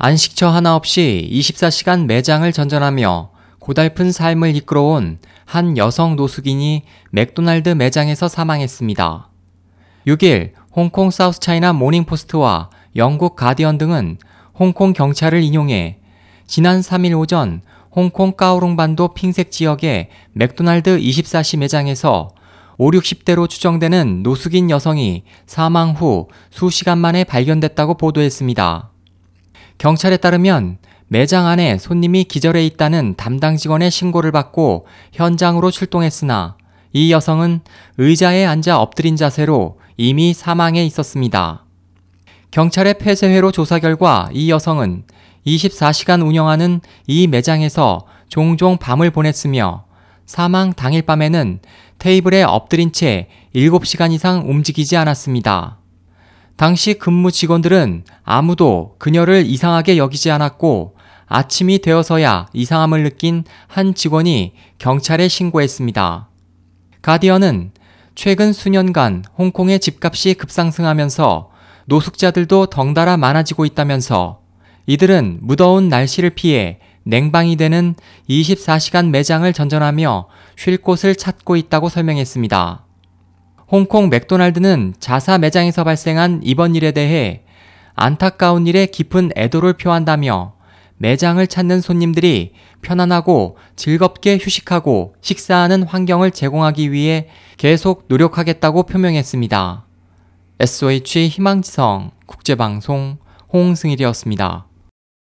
안식처 하나 없이 24시간 매장을 전전하며 고달픈 삶을 이끌어온 한 여성 노숙인이 맥도날드 매장에서 사망했습니다. 6일 홍콩 사우스차이나 모닝포스트와 영국 가디언 등은 홍콩 경찰을 인용해 지난 3일 오전 홍콩 까오롱반도 핑색 지역의 맥도날드 24시 매장에서 5, 60대로 추정되는 노숙인 여성이 사망 후 수시간 만에 발견됐다고 보도했습니다. 경찰에 따르면 매장 안에 손님이 기절해 있다는 담당 직원의 신고를 받고 현장으로 출동했으나 이 여성은 의자에 앉아 엎드린 자세로 이미 사망해 있었습니다. 경찰의 폐쇄회로 조사 결과 이 여성은 24시간 운영하는 이 매장에서 종종 밤을 보냈으며 사망 당일 밤에는 테이블에 엎드린 채 7시간 이상 움직이지 않았습니다. 당시 근무 직원들은 아무도 그녀를 이상하게 여기지 않았고 아침이 되어서야 이상함을 느낀 한 직원이 경찰에 신고했습니다. 가디언은 최근 수년간 홍콩의 집값이 급상승하면서 노숙자들도 덩달아 많아지고 있다면서 이들은 무더운 날씨를 피해 냉방이 되는 24시간 매장을 전전하며 쉴 곳을 찾고 있다고 설명했습니다. 홍콩 맥도날드는 자사 매장에서 발생한 이번 일에 대해 안타까운 일에 깊은 애도를 표한다며 매장을 찾는 손님들이 편안하고 즐겁게 휴식하고 식사하는 환경을 제공하기 위해 계속 노력하겠다고 표명했습니다. SOH 희망지성 국제방송 홍승일이었습니다.